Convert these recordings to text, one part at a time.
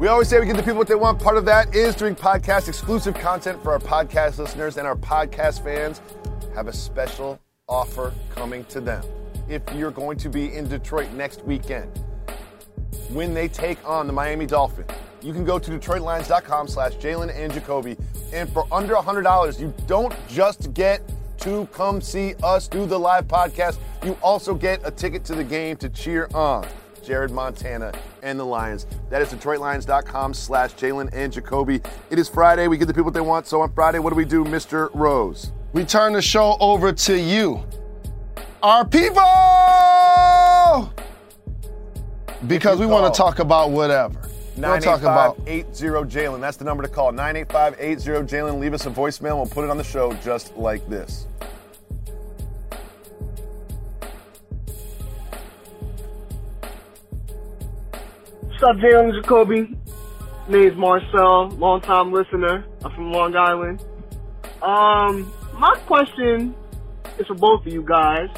We always say we give the people what they want. Part of that is doing podcast exclusive content for our podcast listeners and our podcast fans. Have a special offer coming to them. If you're going to be in Detroit next weekend, when they take on the Miami Dolphins, you can go to DetroitLions.com slash Jalen and Jacoby. And for under $100, you don't just get to come see us do the live podcast, you also get a ticket to the game to cheer on Jared Montana and the Lions. That is DetroitLions.com slash Jalen and Jacoby. It is Friday. We give the people what they want. So on Friday, what do we do, Mr. Rose? We turn the show over to you, our people, because we want to talk about whatever. We'll talk about 985 Jalen. That's the number to call. 985 80 Jalen. Leave us a voicemail. We'll put it on the show just like this. What's up, Jalen Jacoby? Name's Marcel, longtime listener. I'm from Long Island. Um, my question is for both of you guys.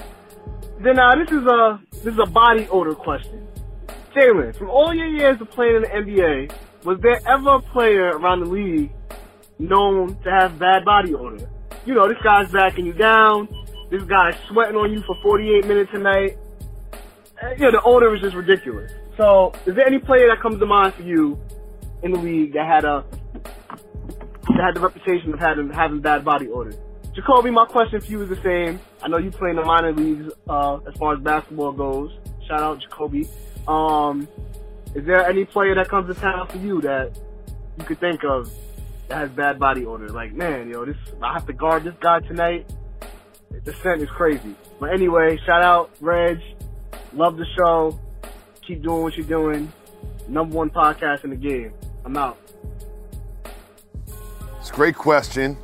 Then now this is a this is a body odor question. Jalen, from all your years of playing in the NBA, was there ever a player around the league known to have bad body odor? You know, this guy's backing you down. This guy's sweating on you for 48 minutes a night. You know, the odor is just ridiculous. So, is there any player that comes to mind for you in the league that had a that had the reputation of having having bad body odor? Jacoby, my question for you is the same. I know you play in the minor leagues uh, as far as basketball goes. Shout out Jacoby. Um, is there any player that comes to town for you that you could think of that has bad body odor? Like, man, yo, this I have to guard this guy tonight. The scent is crazy. But anyway, shout out Reg. Love the show. Keep doing what you're doing. Number one podcast in the game. I'm out. It's a great question.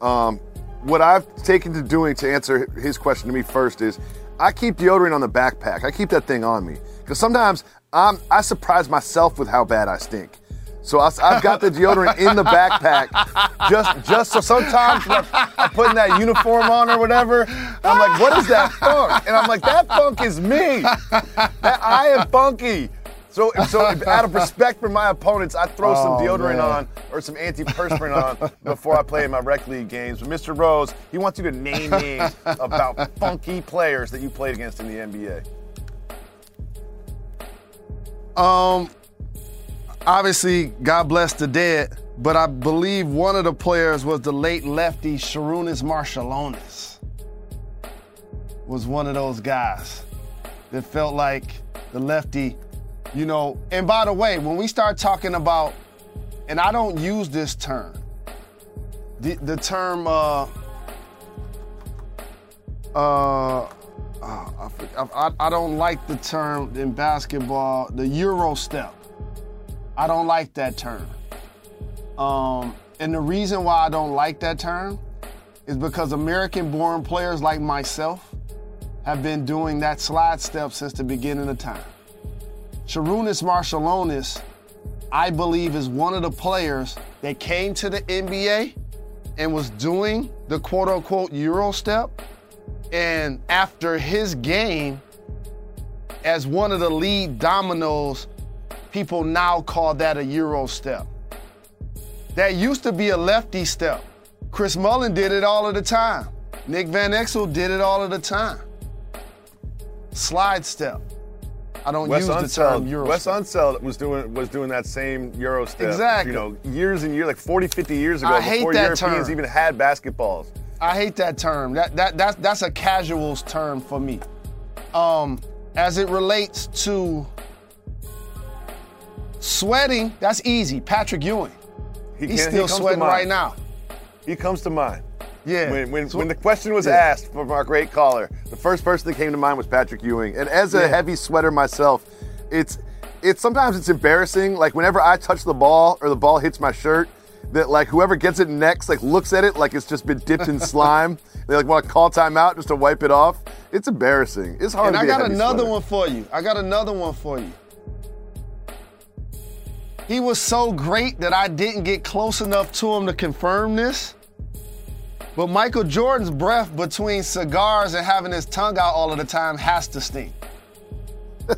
Um, what I've taken to doing to answer his question to me first is I keep deodorant on the backpack. I keep that thing on me because sometimes I'm, I surprise myself with how bad I stink. So I, have got the deodorant in the backpack, just just so sometimes when I'm putting that uniform on or whatever, I'm like, what is that funk? And I'm like, that funk is me. That I am funky. So, so out of respect for my opponents, I throw some Oh, deodorant man. on or some antiperspirant on before I play in my rec league games. But Mr. Rose, he wants you to name names about funky players that you played against in the NBA. Um, obviously, God bless the dead, but I believe one of the players was the late lefty Sarunas Marciulionis. Was one of those guys that felt like the lefty, you know. And by the way, when we start talking about, and I don't use this term, the, the term, uh, uh, uh, I, I, I don't like the term in basketball, the Euro step. I don't like that term. Um, and the reason why I don't like that term is because American born players like myself have been doing that slide step since the beginning of time. Sarunas Marciulionis, I believe, is one of the players that came to the NBA and was doing the quote unquote Euro step. And after his game, as one of the lead dominoes, people now call that a Euro step. That used to be a lefty step. Chris Mullin did it all of the time. Nick Van Exel did it all of the time. Slide step. I don't Wes use the term Unseld, Euro Wes step. Unseld was doing was doing that same Euro step. Exactly. You know, years and years, like 40, 50 years ago, I hate before that Europeans term. even had basketballs. I hate that term. That that that's that's a casuals term for me. Um, as it relates to sweating, that's easy. Patrick Ewing, He he's can- he still comes sweating right now. He comes to mind. Yeah. When, when, So- when the question was Yeah. asked from our great caller, the first person that came to mind was Patrick Ewing. And as a Yeah. heavy sweater myself, it's it's sometimes it's embarrassing. Like whenever I touch the ball or the ball hits my shirt, that like whoever gets it next like looks at it like it's just been dipped in slime. They like want to call timeout just to wipe it off. It's embarrassing. It's hard. and to I got another sweater. one for you. I got another one for you. He was so great that I didn't get close enough to him to confirm this. But Michael Jordan's breath between cigars and having his tongue out all of the time has to stink.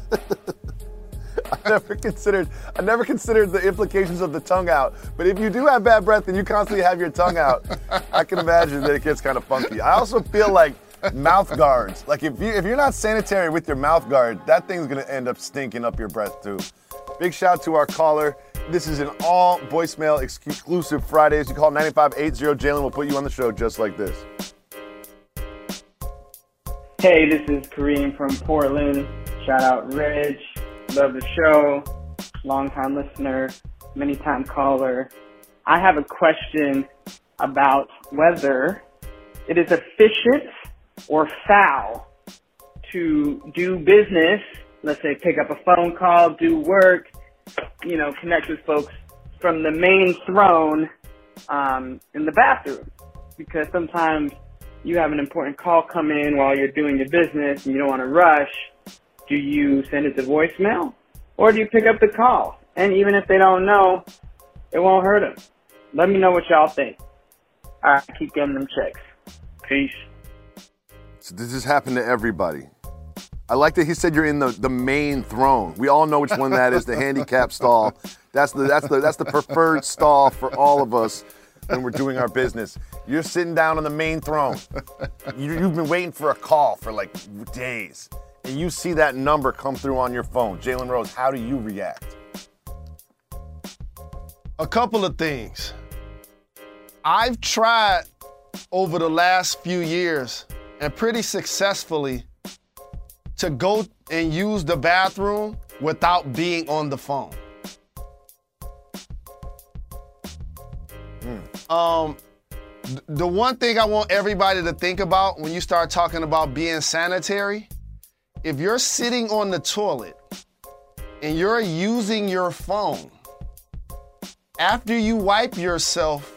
I never considered I never considered the implications of the tongue out. But if you do have bad breath and you constantly have your tongue out, I can imagine that it gets kind of funky. I also feel like mouth guards. Like if you if you're not sanitary with your mouth guard, that thing's gonna end up stinking up your breath too. Big shout to our caller. This is an all voicemail exclusive Fridays. You call 9580 Jalen, we'll put you on the show just like this. Hey, this is Kareem from Portland. Shout out Rich. Love the show. Long time listener, many time caller. I have a question about whether it is efficient or foul to do business, let's say pick up a phone call, do work, you know, connect with folks from the main throne um, in the bathroom. Because sometimes you have an important call come in while you're doing your business and you don't want to rush. Do you send it to voicemail or do you pick up the call? And even if they don't know, it won't hurt them. Let me know what y'all think. All right, keep getting them checks. Peace. So this has happened to everybody. I like that he said you're in the, the main throne. We all know which one that is, the handicap stall. That's the that's the that's the preferred stall for all of us when we're doing our business. You're sitting down on the main throne. You, have been waiting for a call for like days, and you see that number come through on your phone. Jalen Rose, how do you react? A couple of things. I've tried over the last few years and pretty successfully to go and use the bathroom without being on the phone. Mm. Um, th- the one thing I want everybody to think about when you start talking about being sanitary, if you're sitting on the toilet and you're using your phone, after you wipe yourself,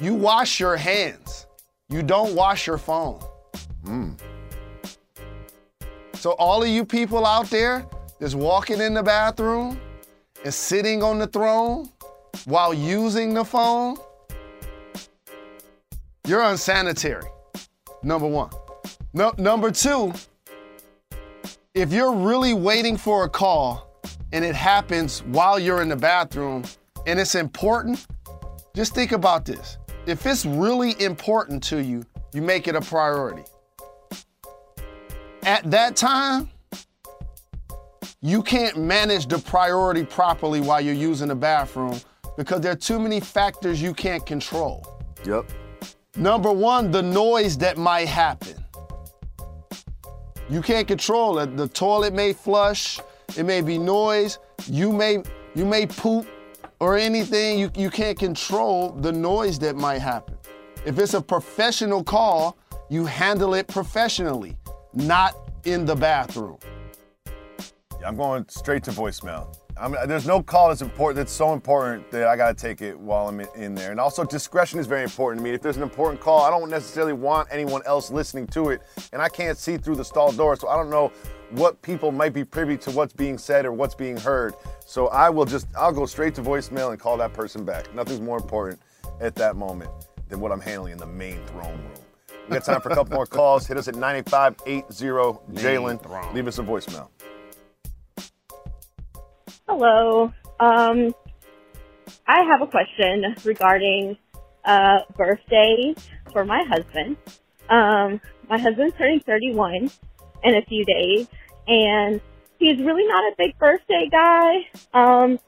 you wash your hands. You don't wash your phone. Mm. So, all of you people out there that's walking in the bathroom and sitting on the throne while using the phone, you're unsanitary. Number one. No, number two, if you're really waiting for a call and it happens while you're in the bathroom and it's important, just think about this. If it's really important to you, you make it a priority at that time, you can't manage the priority properly while you're using the bathroom because there are too many factors you can't control. Yep. Number one, the noise that might happen. You can't control it. The toilet may flush, it may be noise, you may you may poop or anything. You, you can't control the noise that might happen. If it's a professional call, you handle it professionally not in the bathroom. I'm going straight to voicemail. I mean, there's no call that's important. That's so important that I got to take it while I'm in there. And also, discretion is very important to me. If there's an important call, I don't necessarily want anyone else listening to it, and I can't see through the stall door, so I don't know what people might be privy to what's being said or what's being heard. So I will just, I'll go straight to voicemail and call that person back. Nothing's more important at that moment than what I'm handling in the main throne room. We got time for a couple more calls. Hit us at 9580 Jalen. Leave us a voicemail. Hello. Um, I have a question regarding uh, birthdays for my husband. Um, my husband's turning 31 in a few days, and he's really not a big birthday guy. Um,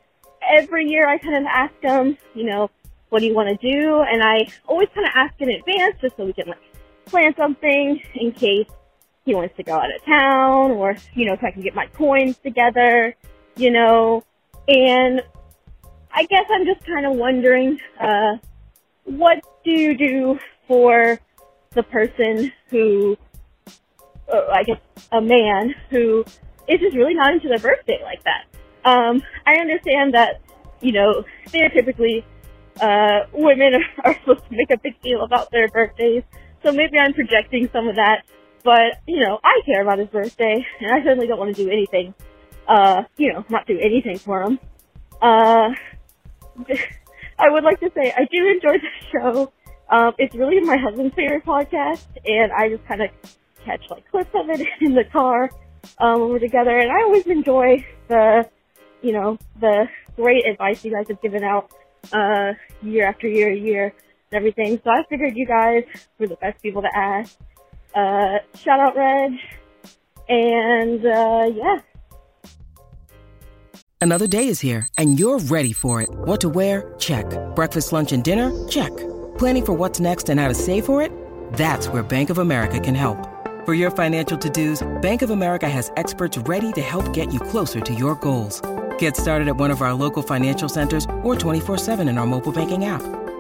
every year I kind of ask him, you know, what do you want to do? And I always kind of ask in advance just so we can like plan something in case he wants to go out of town or, you know, if I can get my coins together, you know, and I guess I'm just kind of wondering, uh, what do you do for the person who, uh, I guess, a man who is just really not into their birthday like that? Um, I understand that, you know, stereotypically, uh, women are, are supposed to make a big deal about their birthdays, so maybe I'm projecting some of that. But, you know, I care about his birthday, and I certainly don't want to do anything, uh, you know, not do anything for him. Uh, I would like to say I do enjoy the show. Um, it's really my husband's favorite podcast, and I just kind of catch like clips of it in the car um, when we're together. And I always enjoy the you know, the great advice you guys have given out uh, year after year, year, everything. So I figured you guys were the best people to ask. Uh, shout out Reg, and uh, yeah. Another day is here, and you're ready for it. What to wear? Check. Breakfast, lunch, and dinner? Check. Planning for what's next and how to save for it? That's where Bank of America can help. For your financial to-dos, Bank of America has experts ready to help get you closer to your goals. Get started at one of our local financial centers or 24-7 in our mobile banking app.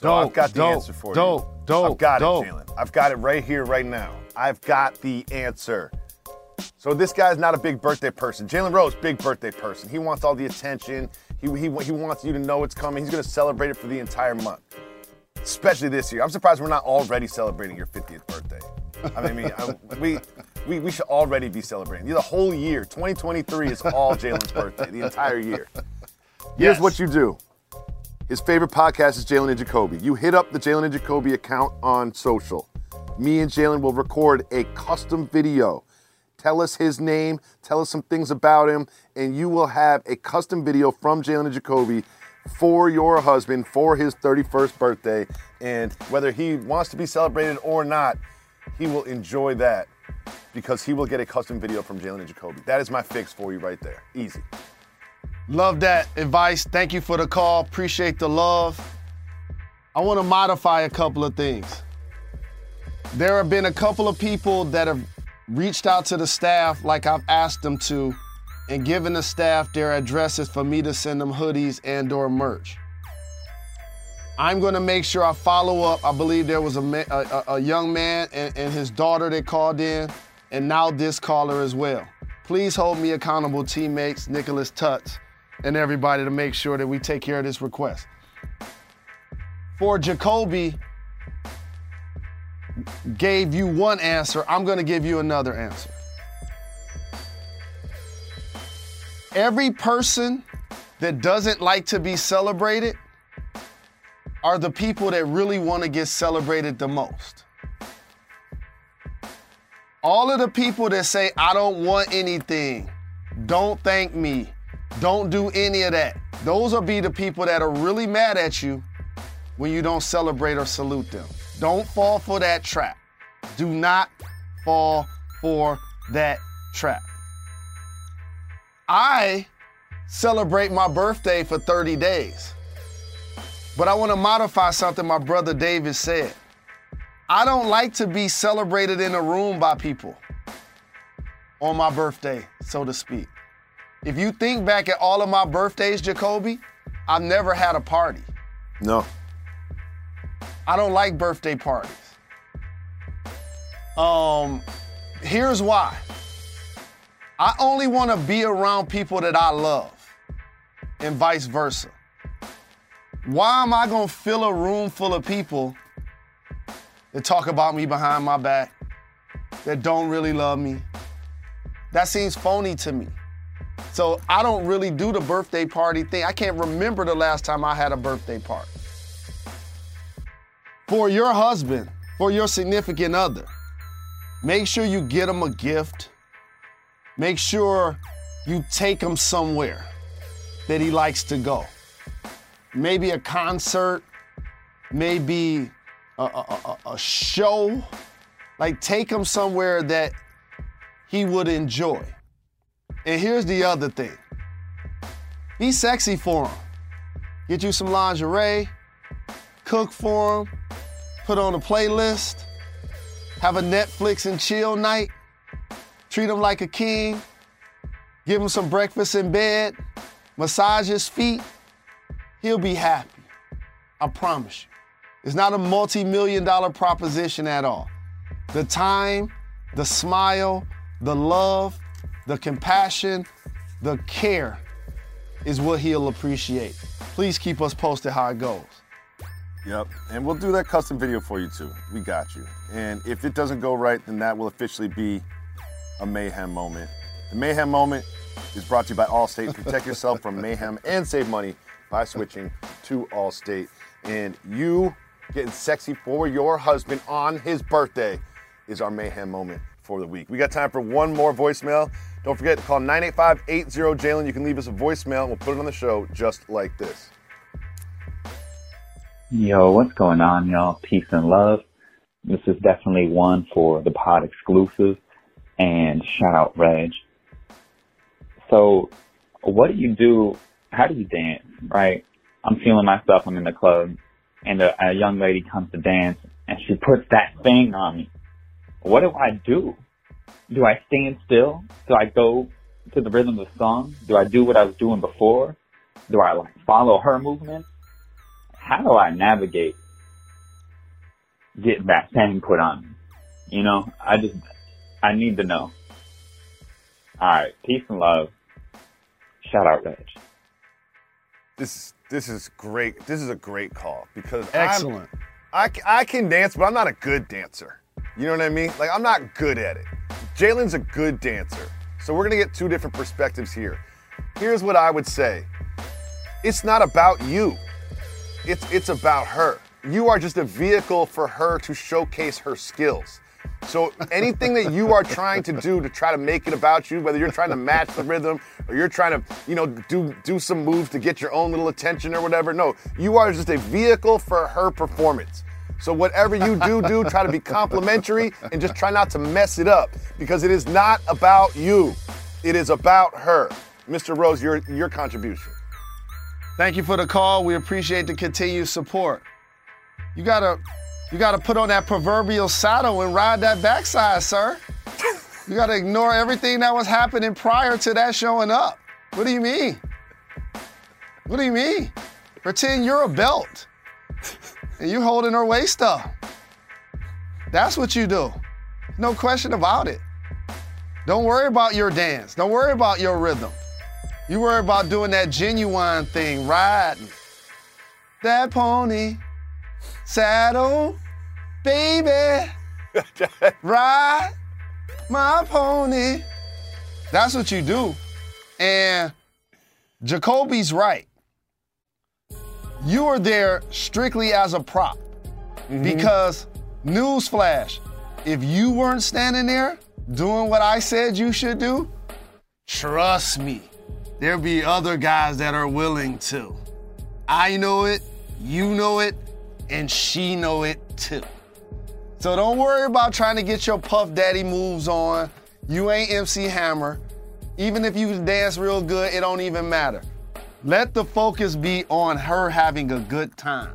So Dope, I've got the dope, answer for dope, you. dope, I've got dope. it, Jalen. I've got it right here, right now. I've got the answer. So this guy's not a big birthday person. Jalen Rose, big birthday person. He wants all the attention. He, he, he wants you to know it's coming. He's going to celebrate it for the entire month, especially this year. I'm surprised we're not already celebrating your 50th birthday. I mean, I, we, we, we should already be celebrating. The whole year, 2023 is all Jalen's birthday, the entire year. Here's Yes. what you do. His favorite podcast is Jalen and Jacoby. You hit up the Jalen and Jacoby account on social. Me and Jalen will record a custom video. Tell us his name, tell us some things about him, and you will have a custom video from Jalen and Jacoby for your husband for his 31st birthday. And whether he wants to be celebrated or not, he will enjoy that because he will get a custom video from Jalen and Jacoby. That is my fix for you right there. Easy. Love that advice. Thank you for the call. Appreciate the love. I want to modify a couple of things. There have been a couple of people that have reached out to the staff like I've asked them to and given the staff their addresses for me to send them hoodies and or merch. I'm going to make sure I follow up. I believe there was a, ma- a, a- young man and, and his daughter that called in, and now this caller as well. Please hold me accountable, teammates, Nicholas Tutts, and everybody to make sure that we take care of this request. For Jacoby, gave you one answer. I'm to give you another answer. Every person that doesn't like to be celebrated are the people that really want to get celebrated the most. All of the people that say, I don't want anything, don't thank me, don't do any of that, those will be the people that are really mad at you when you don't celebrate or salute them. Don't fall for that trap. Do not fall for that trap. I celebrate my birthday for 30 days. But I want to modify something my brother David said. I don't like to be celebrated in a room by people on my birthday, so to speak. If you think back at all of my birthdays, Jacoby, I've never had a party. No. I don't like birthday parties. Um, here's why. I only want to be around people that I love, and vice versa. Why am I gonna fill a room full of people that talk about me behind my back, that don't really love me? That seems phony to me. So I don't really do the birthday party thing. I can't remember the last time I had a birthday party for your husband, for your significant other, make sure you get them a gift. Make sure you take him somewhere that he likes to go. Maybe a concert, maybe a, a, a, a show. Like, take him somewhere that he would enjoy. And here's the other thing be sexy for him. Get you some lingerie, cook for him, put on a playlist, have a Netflix and chill night, treat him like a king, give him some breakfast in bed, massage his feet. He'll be happy. I promise you. It's not a multi million dollar proposition at all. The time, the smile, the love, the compassion, the care is what he'll appreciate. Please keep us posted how it goes. Yep. And we'll do that custom video for you too. We got you. And if it doesn't go right, then that will officially be a mayhem moment. The mayhem moment is brought to you by Allstate. Protect yourself from mayhem and save money by switching to Allstate. And you getting sexy for your husband on his birthday is our mayhem moment for the week. We got time for one more voicemail. Don't forget to call 985 80 Jalen. You can leave us a voicemail and we'll put it on the show just like this. Yo, what's going on, y'all? Peace and love. This is definitely one for the pod exclusive and shout out Reg. So, what do you do? How do you dance, right? I'm feeling myself. I'm in the club and a, a young lady comes to dance and she puts that thing on me. What do I do? Do I stand still? Do I go to the rhythm of the song? Do I do what I was doing before? Do I like follow her movement? How do I navigate getting that thing put on me? You know, I just, I need to know. Alright, peace and love. Shout out Reg. This this is great. This is a great call because Excellent. I'm, I, I can dance, but I'm not a good dancer. You know what I mean? Like I'm not good at it. Jalen's a good dancer. So we're gonna get two different perspectives here. Here's what I would say. It's not about you. It's it's about her. You are just a vehicle for her to showcase her skills. So anything that you are trying to do to try to make it about you, whether you're trying to match the rhythm or you're trying to, you know, do do some moves to get your own little attention or whatever, no, you are just a vehicle for her performance. So whatever you do, do try to be complimentary and just try not to mess it up because it is not about you. It is about her. Mr. Rose, your your contribution. Thank you for the call. We appreciate the continued support. You gotta, you gotta put on that proverbial saddle and ride that backside, sir. You gotta ignore everything that was happening prior to that showing up. What do you mean? What do you mean? Pretend you're a belt and you holding her waist up. That's what you do. No question about it. Don't worry about your dance. Don't worry about your rhythm. You worry about doing that genuine thing, riding that pony, saddle, baby, ride my pony. That's what you do. And Jacoby's right. You are there strictly as a prop mm-hmm. because, newsflash, if you weren't standing there doing what I said you should do, trust me, there'll be other guys that are willing to. I know it, you know it, and she know it too. So don't worry about trying to get your Puff Daddy moves on. You ain't MC Hammer. Even if you dance real good, it don't even matter. Let the focus be on her having a good time.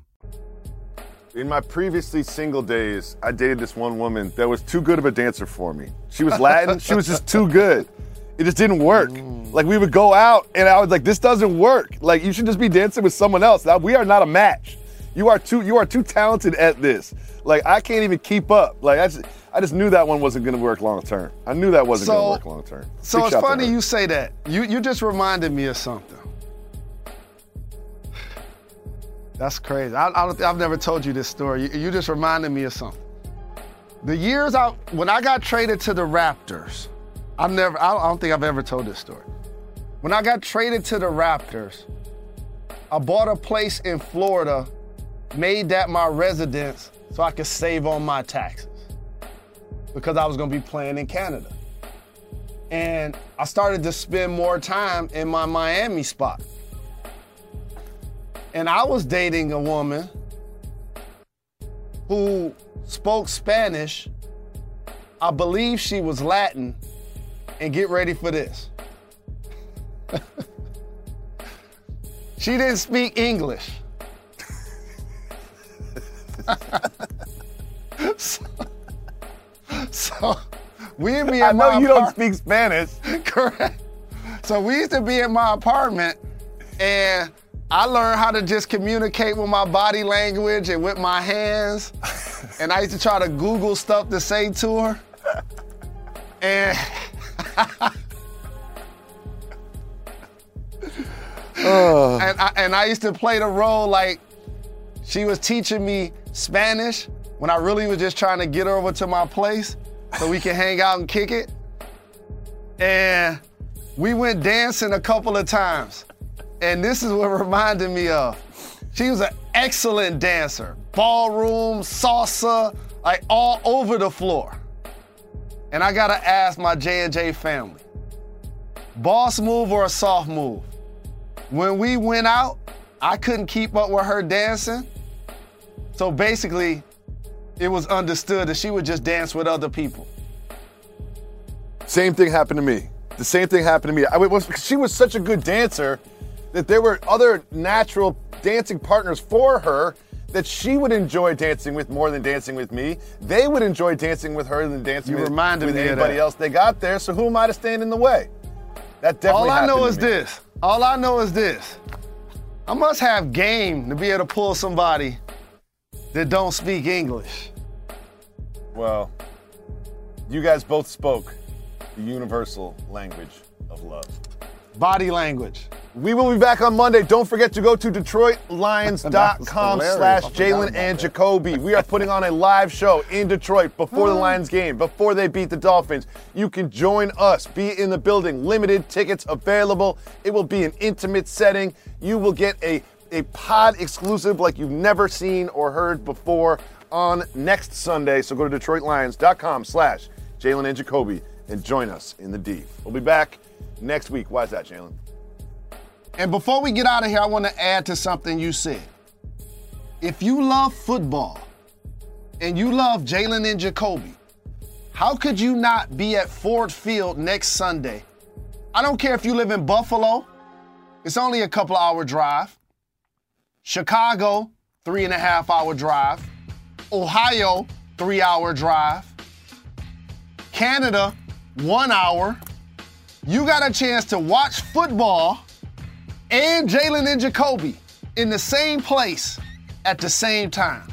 In my previously single days, I dated this one woman that was too good of a dancer for me. She was Latin, she was just too good. It just didn't work. Mm. Like we would go out and I was like, this doesn't work. Like you should just be dancing with someone else. Now, we are not a match. You are too you are too talented at this. Like I can't even keep up. Like I just I just knew that one wasn't gonna work long term. I knew that wasn't So- gonna work long term. So Big it's funny you say that. You you just reminded me of something. That's crazy. I, I don't think, I've never told you this story. You, you just reminded me of something. The years I when I got traded to the Raptors, I've never. I don't, I don't think I've ever told this story. When I got traded to the Raptors, I bought a place in Florida, made that my residence so I could save on my taxes because I was going to be playing in Canada. And I started to spend more time in my Miami spot. And I was dating a woman who spoke Spanish. I believe she was Latin. And get ready for this. she didn't speak English. so, so we'd be in I know you don't speak Spanish. Correct. So we used to be in my apartment and I learned how to just communicate with my body language and with my hands. And I used to try to Google stuff to say to her. And and, I, and I used to play the role like she was teaching me Spanish when I really was just trying to get her over to my place so we can hang out and kick it. And we went dancing a couple of times. And this is what reminded me of. She was an excellent dancer. Ballroom, salsa, like all over the floor. And I gotta ask my J&J family, boss move or a soft move? When we went out, I couldn't keep up with her dancing. So basically, it was understood that she would just dance with other people. Same thing happened to me. The same thing happened to me. I was she was such a good dancer that there were other natural dancing partners for her that she would enjoy dancing with more than dancing with me. They would enjoy dancing with her than dancing You with, reminded with me of anybody else they got there. So who am I to stand in the way? That definitely. All I know is me. this. All I know is this. I must have game to be able to pull somebody that don't speak English. Well, you guys both spoke the universal language of love. Body language. We will be back on Monday. Don't forget to go to DetroitLions.com slash hilarious. I forgot Jalen and. Jacoby. We are putting on a live show in Detroit before the mm. Lions game, before they beat the Dolphins. You can join us, be in the building. Limited tickets available. It will be an intimate setting. You will get a, a pod exclusive like you've never seen or heard before on next Sunday. So go to DetroitLions.com slash Jalen and Jacoby and join us in the D. We'll be back next week. Why is that, Jalen? And before we get out of here, I want to add to something you said. If you love football and you love Jalen and Jacoby, how could you not be at Ford Field next Sunday? I don't care if you live in Buffalo, it's only a couple hour drive. Chicago, three and a half hour drive. Ohio, three hour drive. Canada, one hour. You got a chance to watch football and Jalen and Jacoby in the same place at the same time.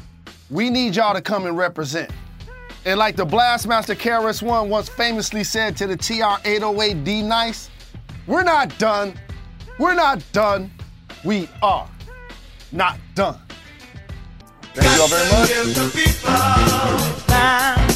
We need y'all to come and represent. And like the Blastmaster KRS One once famously said to the TR-808 D Nice, we're not done. We're not done. We are not done. Thank you all very much.